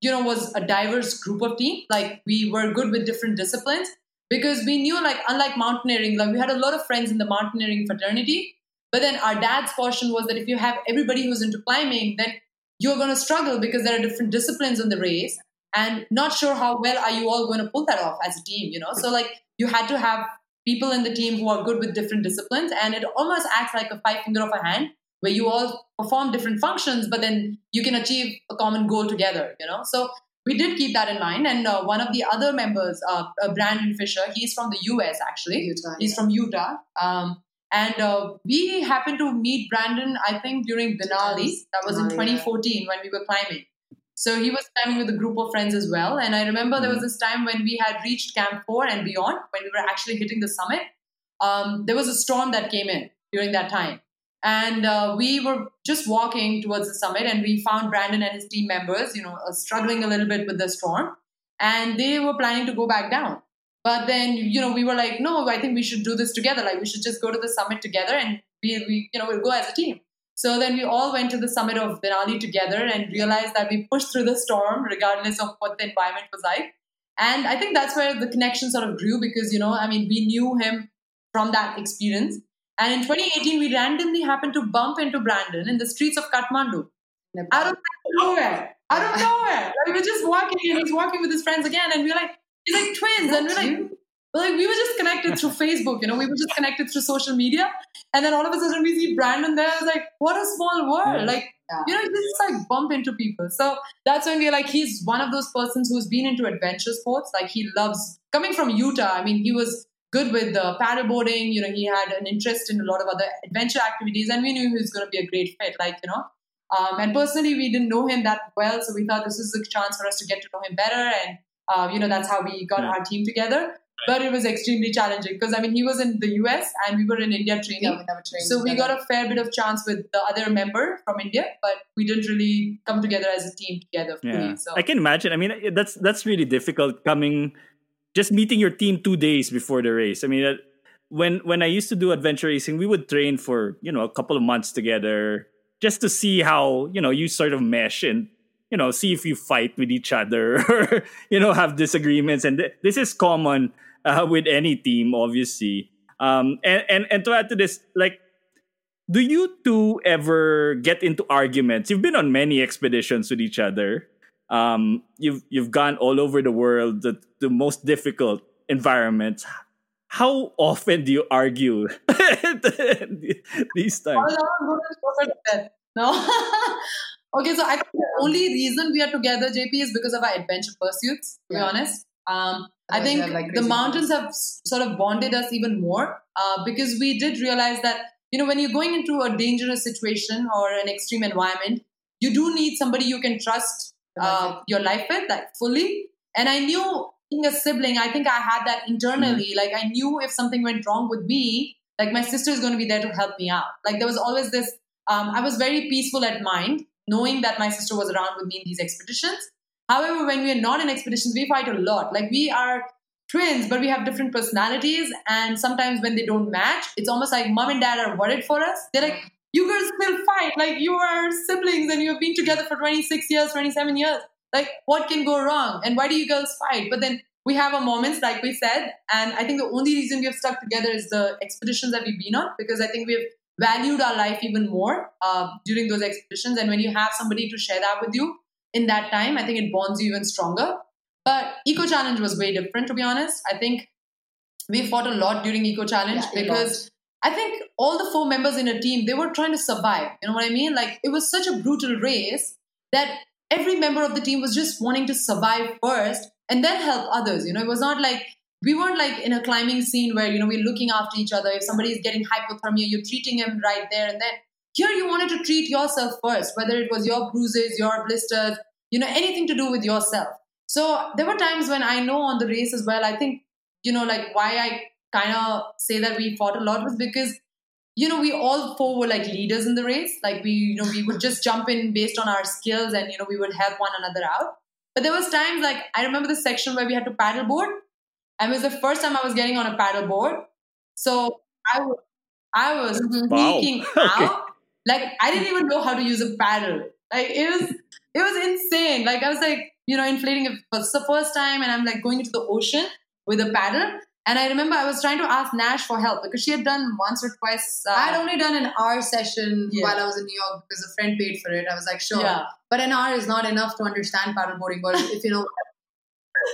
you know was a diverse group of team. Like we were good with different disciplines because we knew, like unlike mountaineering, like we had a lot of friends in the mountaineering fraternity. But then our dad's caution was that if you have everybody who's into climbing, then you're going to struggle because there are different disciplines in the race and not sure how well are you all going to pull that off as a team you know so like you had to have people in the team who are good with different disciplines and it almost acts like a five finger of a hand where you all perform different functions but then you can achieve a common goal together you know? So we did keep that in mind and uh, one of the other members uh, uh, brandon fisher he's from the us actually. Utah, he's yeah. from utah um, and uh, we happened to meet brandon i think during denali that was in 2014 when we were climbing so he was climbing with a group of friends as well. And I remember there was mm-hmm. this time when we had reached Camp 4 and beyond, when we were actually hitting the summit. Um, there was a storm that came in during that time. And uh, we were just walking towards the summit and we found Brandon and his team members, you know, uh, struggling a little bit with the storm. And they were planning to go back down. But then, you know, we were like, no, I think we should do this together. Like, we should just go to the summit together and we, we you know, we'll go as a team. So then we all went to the summit of Denali together and realized that we pushed through the storm regardless of what the environment was like. And I think that's where the connection sort of grew because, you know, I mean, we knew him from that experience. And in 2018, we randomly happened to bump into Brandon in the streets of Kathmandu. Out of nowhere. out of nowhere. Like we we're just walking and he's walking with his friends again, and we're like, he's like twins, and we're like, like we were just connected through Facebook, you know, we were just connected through social media, and then all of a sudden we see Brandon there. It's like, what a small world! Like Yeah. you know, you just like bump into people. So that's when we're like, he's one of those persons who's been into adventure sports. Like he loves coming from Utah. I mean, he was good with the paddleboarding. You know, he had an interest in a lot of other adventure activities, and we knew he was going to be a great fit. Like you know. Um, and personally, we didn't know him that well, so we thought this is a chance for us to get to know him better, and uh, you know that's how we got Yeah. our team together. But it was extremely challenging because I mean he was in the US and we were in India training, Yeah, we never trained. so we together. got a fair bit of chance with the other member from India, but we didn't really come together as a team together fully. Yeah, So I can imagine. I mean, that's that's really difficult coming, just meeting your team two days before the race. I mean, uh, when when I used to do adventure racing, we would train for you know a couple of months together just to see how you know you sort of mesh and you know see if you fight with each other or you know have disagreements. And th- this is common uh, with any team, obviously. Um, and and and to add to this, like do you two ever get into arguments? You've been on many expeditions with each other. Um, you've you've gone all over the world, the, the most difficult environments. How often do you argue these times? No. okay, so I think the only reason we are together, JP, is because of our adventure pursuits. To Yeah. be honest, um, I think like, the mountains have sort of bonded us even more uh, because we did realize that you know when you're going into a dangerous situation or an extreme environment, you do need somebody you can trust uh, your life with, like fully. And I knew being a sibling, I think I had that internally. Like I knew if something went wrong with me, like my sister is going to be there to help me out. Like there was always this. Um, I was very peaceful at mind, knowing that my sister was around with me in these expeditions. However, when we are not in expeditions, we fight a lot. Like we are twins, but we have different personalities, and sometimes when they don't match, it's almost like mom and dad are worried for us. They're like, "You girls still fight? Like you are siblings, and you have been together for 26 years, 27 years. Like what can go wrong? And why do you girls fight?" But then we have our moments, like we said, and I think the only reason we have stuck together is the expeditions that we've been on because I think we have valued our life even more uh, during those expeditions. And when you have somebody to share that with you in that time, I think it bonds you even stronger. But Eco Challenge was way different, to be honest. I think we fought a lot during Eco Challenge Yeah, because I think all the four members in a team they were trying to survive. You know what I mean? Like it was such a brutal race that every member of the team was just wanting to survive first and then help others. You know, it was not like we weren't like in a climbing scene where you know we're looking after each other. If somebody is getting hypothermia, you're treating him right there and then. Here, you wanted to treat yourself first, whether it was your bruises, your blisters, you know, anything to do with yourself. So there were times when I know on the race as well. I think you know, like why I kind of say that we fought a lot was because you know we all four were like leaders in the race. Like we, you know, we would just jump in based on our skills, and you know we would help one another out. But there was times like I remember the section where we had to paddleboard, and it was the first time I was getting on a paddleboard. So I was I was Mhm. Wow. freaking Okay. Like I didn't even know how to use a paddle. Like it was it was insane. Like I was like, you know, inflating it for the first time and I'm like going into the ocean with a paddle. And I remember I was trying to ask Nash for help because she had done once or twice. Uh, I'd only done an hour session Yeah. while I was in New York because a friend paid for it. I was like, sure. Yeah. But an hour is not enough to understand paddleboarding. But if you know,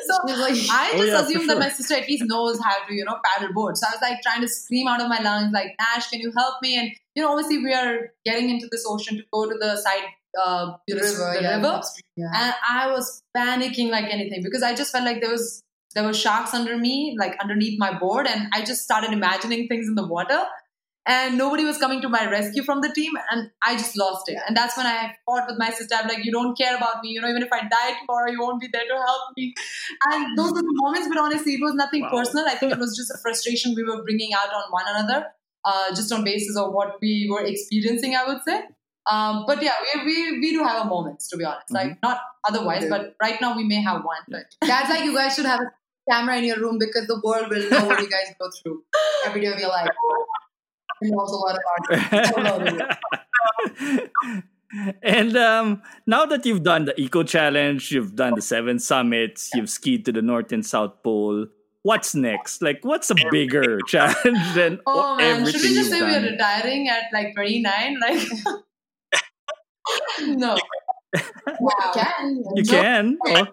So like, I Oh, just yeah, assumed sure. that my sister at least knows how to, you know, paddleboard. So I was like trying to scream out of my lungs, like, Nash, can you help me? And, you know, obviously we are getting into this ocean to go to the side, uh, the river, the yeah, river. yeah. and I was panicking like anything because I just felt like there was there were sharks under me, like underneath my board, and I just started imagining things in the water, and nobody was coming to my rescue from the team, and I just lost it. And that's when I fought with my sister. I'm like, you don't care about me, you know, even if I die tomorrow, you won't be there to help me. And those were the moments, but honestly, it was nothing Wow. personal. I think it was just a frustration we were bringing out on one another, uh, just on basis of what we were experiencing, I would say. Um, but yeah, we, we we do have our moments to be honest. Like not otherwise, but right now we may have one. But That's like you guys should have a camera in your room because the world will know what you guys go through every day of your life. And a lot and um, now that you've done the Eco Challenge, you've done the seven summits, you've skied to the North and South Pole. What's next? Like, what's a bigger challenge than oh man, everything should we just say we're retiring at like 29? Like no. You can. You No. can. Oh.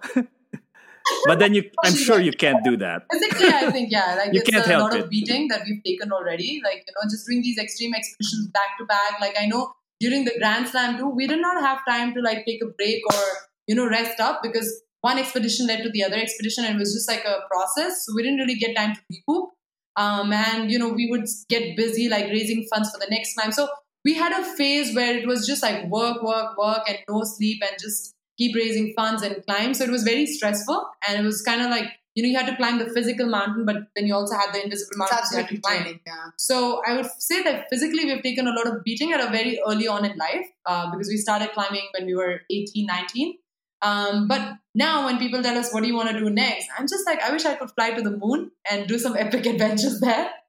But then you, I'm sure you can't do that. Physically, I think yeah, like You can't a help lot it. of beating that we've taken already. Like you know, just doing these extreme expeditions back to back. Like I know during the Grand Slam too, we did not have time to like take a break or you know rest up because one expedition led to the other expedition and it was just like a process. So we didn't really get time to recoup. Um, and you know we would get busy like raising funds for the next climb. So we had a phase where it was just like work, work, work, and no sleep, and just keep raising funds and climb. So it was very stressful, and it was kind of like you know you had to climb the physical mountain, but then you also had the invisible It's mountains you had to climb. training. Yeah. So I would say that physically we've taken a lot of beating at a very early on in life uh, because we started climbing when we were 18, 19. Um, but now when people tell us, what do you want to do next? I'm just like, I wish I could fly to the moon and do some epic adventures there.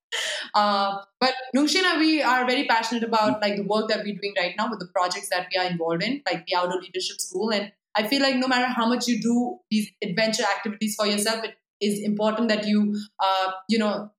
Uh, but Nungshina, we are very passionate about like the work that we're doing right now with the projects that we are involved in, like the Outdoor Leadership School. And I feel like no matter how much you do these adventure activities for yourself, it is important that you, uh, you know,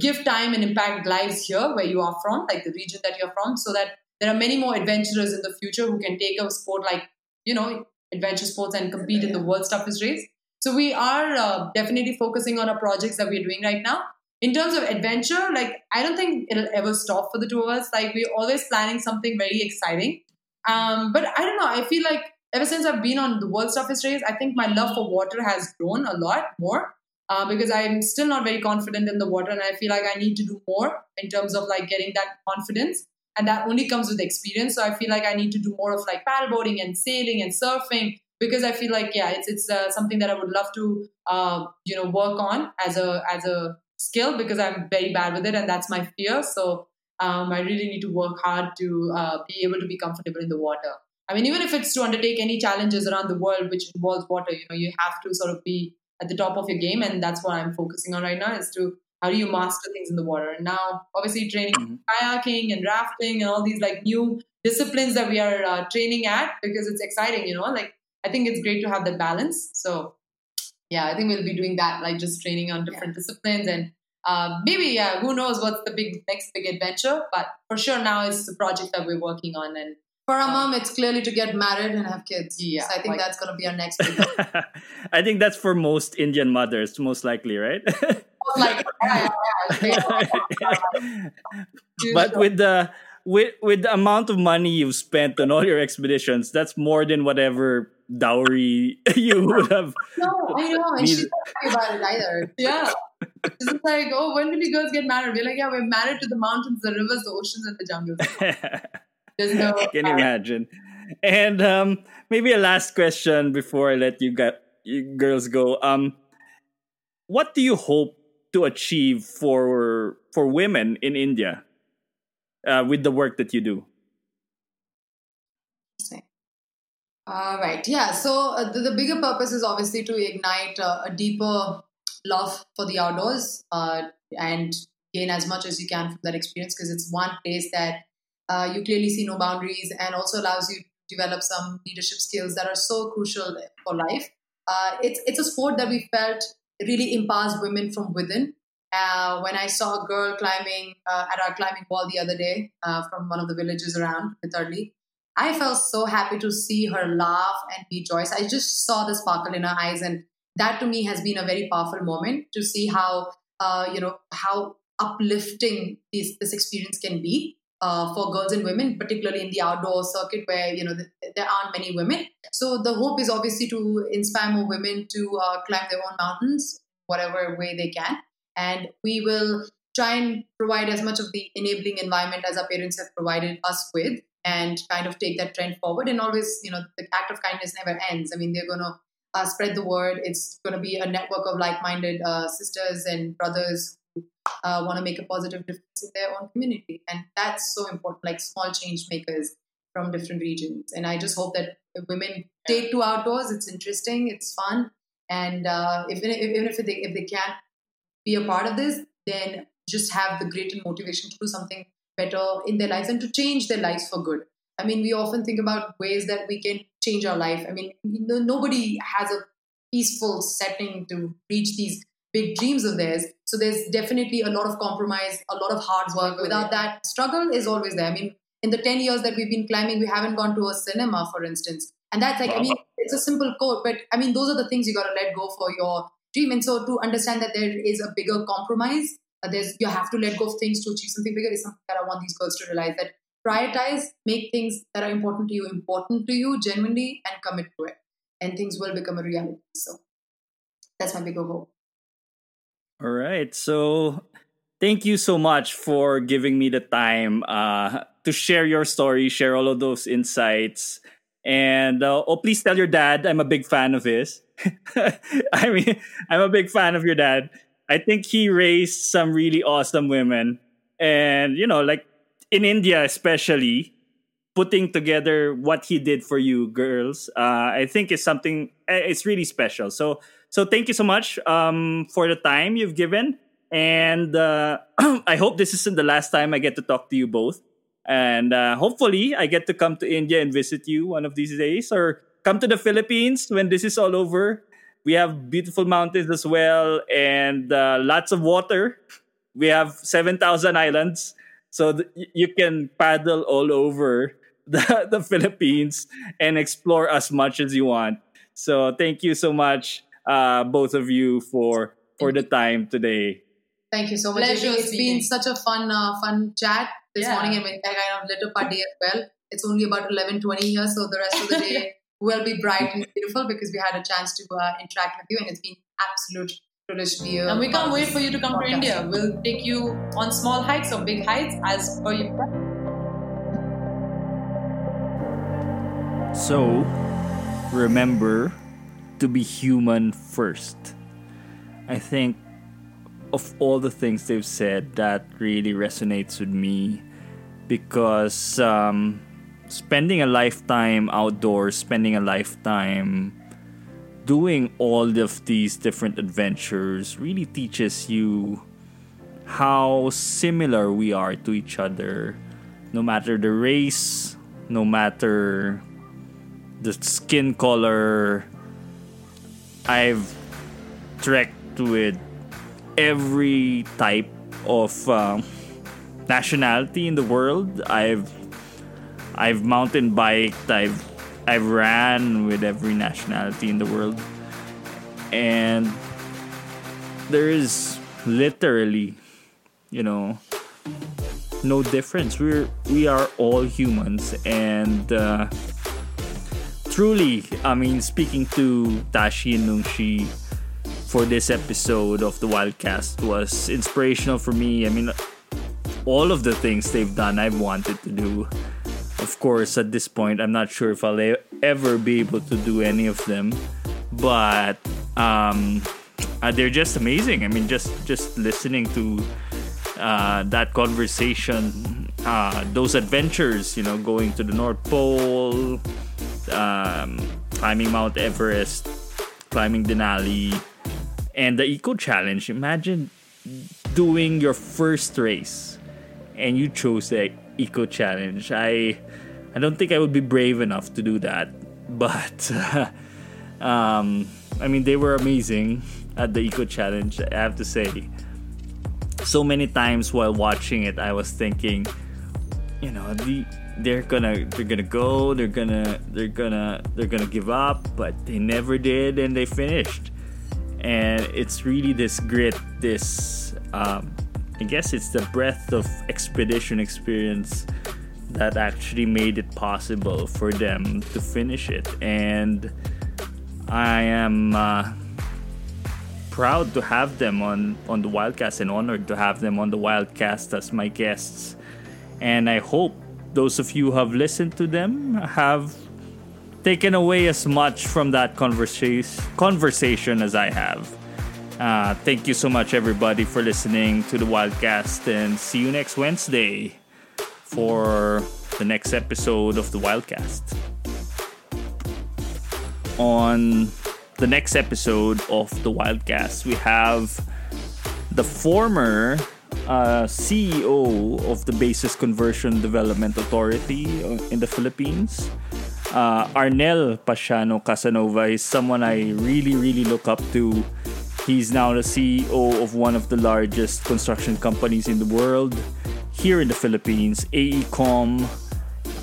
give time and impact lives here where you are from, like the region that you're from, so that there are many more adventurers in the future who can take a sport like, you know, adventure sports and compete in the world's toughest race. So we are uh, definitely focusing on our projects that we're doing right now. In terms of adventure, like I don't think it'll ever stop for the two of us. Like we're always planning something very exciting. Um, but I don't know. I feel like ever since I've been on the world's toughest race, I think my love for water has grown a lot more uh, because I'm still not very confident in the water, and I feel like I need to do more in terms of like getting that confidence, and that only comes with experience. So I feel like I need to do more of like paddleboarding and sailing and surfing because I feel like yeah, it's it's uh, something that I would love to uh, you know work on as a as a skill because I'm very bad with it, and that's my fear. So um, I really need to work hard to uh, be able to be comfortable in the water. I mean, even if it's to undertake any challenges around the world which involves water, you know, you have to sort of be at the top of your game, and that's what I'm focusing on right now is to how do you master things in the water. And now, obviously, training Mhm. kayaking and rafting and all these like new disciplines that we are uh, training at because it's exciting, you know. Like I think it's great to have that balance. So yeah, I think we'll be doing that, like just training on different disciplines and. Uh, maybe yeah, who knows what's the big next big adventure? But for sure now it's the project that we're working on, and For our mom, it's clearly to get married and have kids. Yeah, so I think like- that's going to be our next big. I think that's for most Indian mothers, most likely, right? like, yeah, yeah, yeah. but with the with with the amount of money you've spent on all your expeditions, that's more than whatever dowry you would have. No, I know, and Neither- she's not happy about it either. yeah, it's like oh, when will you girls get married? We're like yeah, we're married to the mountains, the rivers, the oceans, and the jungles. There's no Can imagine. And um, maybe a last question before I let you, get, you girls go. Um, what do you hope to achieve for for women in India uh, with the work that you do? All right. Yeah. So uh, the, the bigger purpose is obviously to ignite uh, a deeper love for the outdoors uh, and gain as much as you can from that experience because it's one place that uh, you clearly see no boundaries and also allows you to develop some leadership skills that are so crucial for life. Uh, it's it's a sport that we felt really empowers women from within. Uh, when I saw a girl climbing uh, at our climbing wall the other day uh, from one of the villages around Pitarli, I felt so happy to see her laugh and be joyous. I just saw the sparkle in her eyes, and that to me has been a very powerful moment to see how uh, you know how uplifting this this experience can be uh, for girls and women, particularly in the outdoor circuit where you know th- there aren't many women. So the hope is obviously to inspire more women to uh, climb their own mountains, whatever way they can, and we will try and provide as much of the enabling environment as our parents have provided us with and kind of take that trend forward. And always you know the act of kindness never ends. I mean they're going to uh, spread the word. It's going to be a network of like-minded uh, sisters and brothers uh, want to make a positive difference in their own community. And that's so important like small change makers from different regions. And i just hope that women take to outdoors. It's interesting. It's fun. And uh, if, even if they, if they can't be a part of this then just have the greater motivation to do something better in their lives and to change their lives for good. I mean, we often think about ways that we can change our life. I mean, nobody has a peaceful setting to reach these big dreams of theirs. So there's definitely a lot of compromise, a lot of hard work. Without that, struggle is always there. I mean, in the 10 years that we've been climbing, we haven't gone to a cinema, for instance. And that's like, I mean, it's a simple quote, but I mean, those are the things you got to let go for your dream. And so to understand that there is a bigger compromise, uh, there's you have to let go of things to achieve something bigger is something that I want these girls to realize that prioritize, make things that are important to you important to you genuinely, and commit to it, and things will become a reality. So that's my bigger goal. All right. So thank you so much for giving me the time uh, to share your story, share all of those insights. And uh, oh, please tell your dad I'm a big fan of his. I mean, I'm a big fan of your dad. I think he raised some really awesome women. And, you know, like in India, especially, putting together what he did for you girls, uh, I think is something, eh, it's really special. So, so thank you so much um, for the time you've given. And uh, I hope this isn't the last time I get to talk to you both. And uh, hopefully, I get to come to India and visit you one of these days, or come to the Philippines when this is all over. We have beautiful mountains as well, and uh, lots of water. We have seven thousand islands, so th- you can paddle all over the, the Philippines and explore as much as you want. So thank you so much, uh, both of you, for for the time today. Thank you so much. Pleasure It's been speaking. such a fun, uh, fun chat this Yeah. morning, and we I kind of lit up our day as well. It's only about 11, 20 here, so the rest of the day will be bright and beautiful because we had a chance to uh, interact with you, and it's been absolute privilege to be here. And we can't wait for you to come to India. We'll take you on small hikes or big hikes as per your So, remember to be human first. I think of all the things they've said, that really resonates with me because um, spending a lifetime outdoors, spending a lifetime doing all of these different adventures really teaches you how similar we are to each other, no matter the race, no matter the skin color. I've trekked with every type of um, nationality in the world. I've I've mountain biked. I've I've ran with every nationality in the world, and there is literally, you know, no difference. We're we are all humans, and uh, truly, I mean, speaking to Tashi and Nungshi for this episode of the Wildcast was inspirational for me. I mean, all of the things they've done, I've wanted to do. Of course, at this point, I'm not sure if I'll ever be able to do any of them, but um, uh, they're just amazing. I mean, just just listening to uh, that conversation, uh, those adventures, you know, going to the North Pole, um, climbing Mount Everest, climbing Denali, and the Eco Challenge. Imagine doing your first race and you chose the Eco Challenge. I I don't think I would be brave enough to do that, but um, I mean they were amazing at the Eco Challenge. I have to say. So many times while watching it, I was thinking, you know, the they're gonna they're gonna go, they're gonna they're gonna they're gonna give up, but they never did, and they finished. And it's really this grit, this um, I guess it's the breadth of expedition experience that actually made it possible for them to finish it. And I am uh, proud to have them on, on the Wildcast and honored to have them on the Wildcast as my guests. And I hope those of you who have listened to them have taken away as much from that conversation conversation as I have. Uh, thank you so much, everybody, for listening to the Wildcast, and see you next Wednesday for the next episode of the Wildcast. On the next episode of the Wildcast, we have the former uh, CEO of the Bases Conversion Development Authority uh, in the Philippines. Uh, Arnel Paciano Casanova is someone I really, really look up to. He's now the CEO of one of the largest construction companies in the world here in the Philippines, AECOM.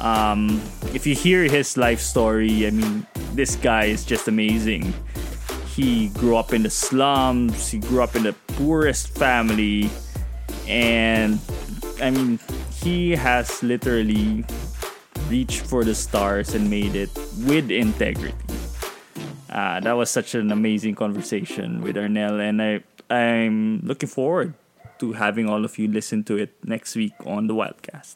Um, if you hear his life story, I mean, this guy is just amazing. He grew up in the slums, he grew up in the poorest family, and I mean, he has literally reached for the stars and made it with integrity. Uh, that was such an amazing conversation with Arnel, and I I'm looking forward to having all of you listen to it next week on the Wildcast.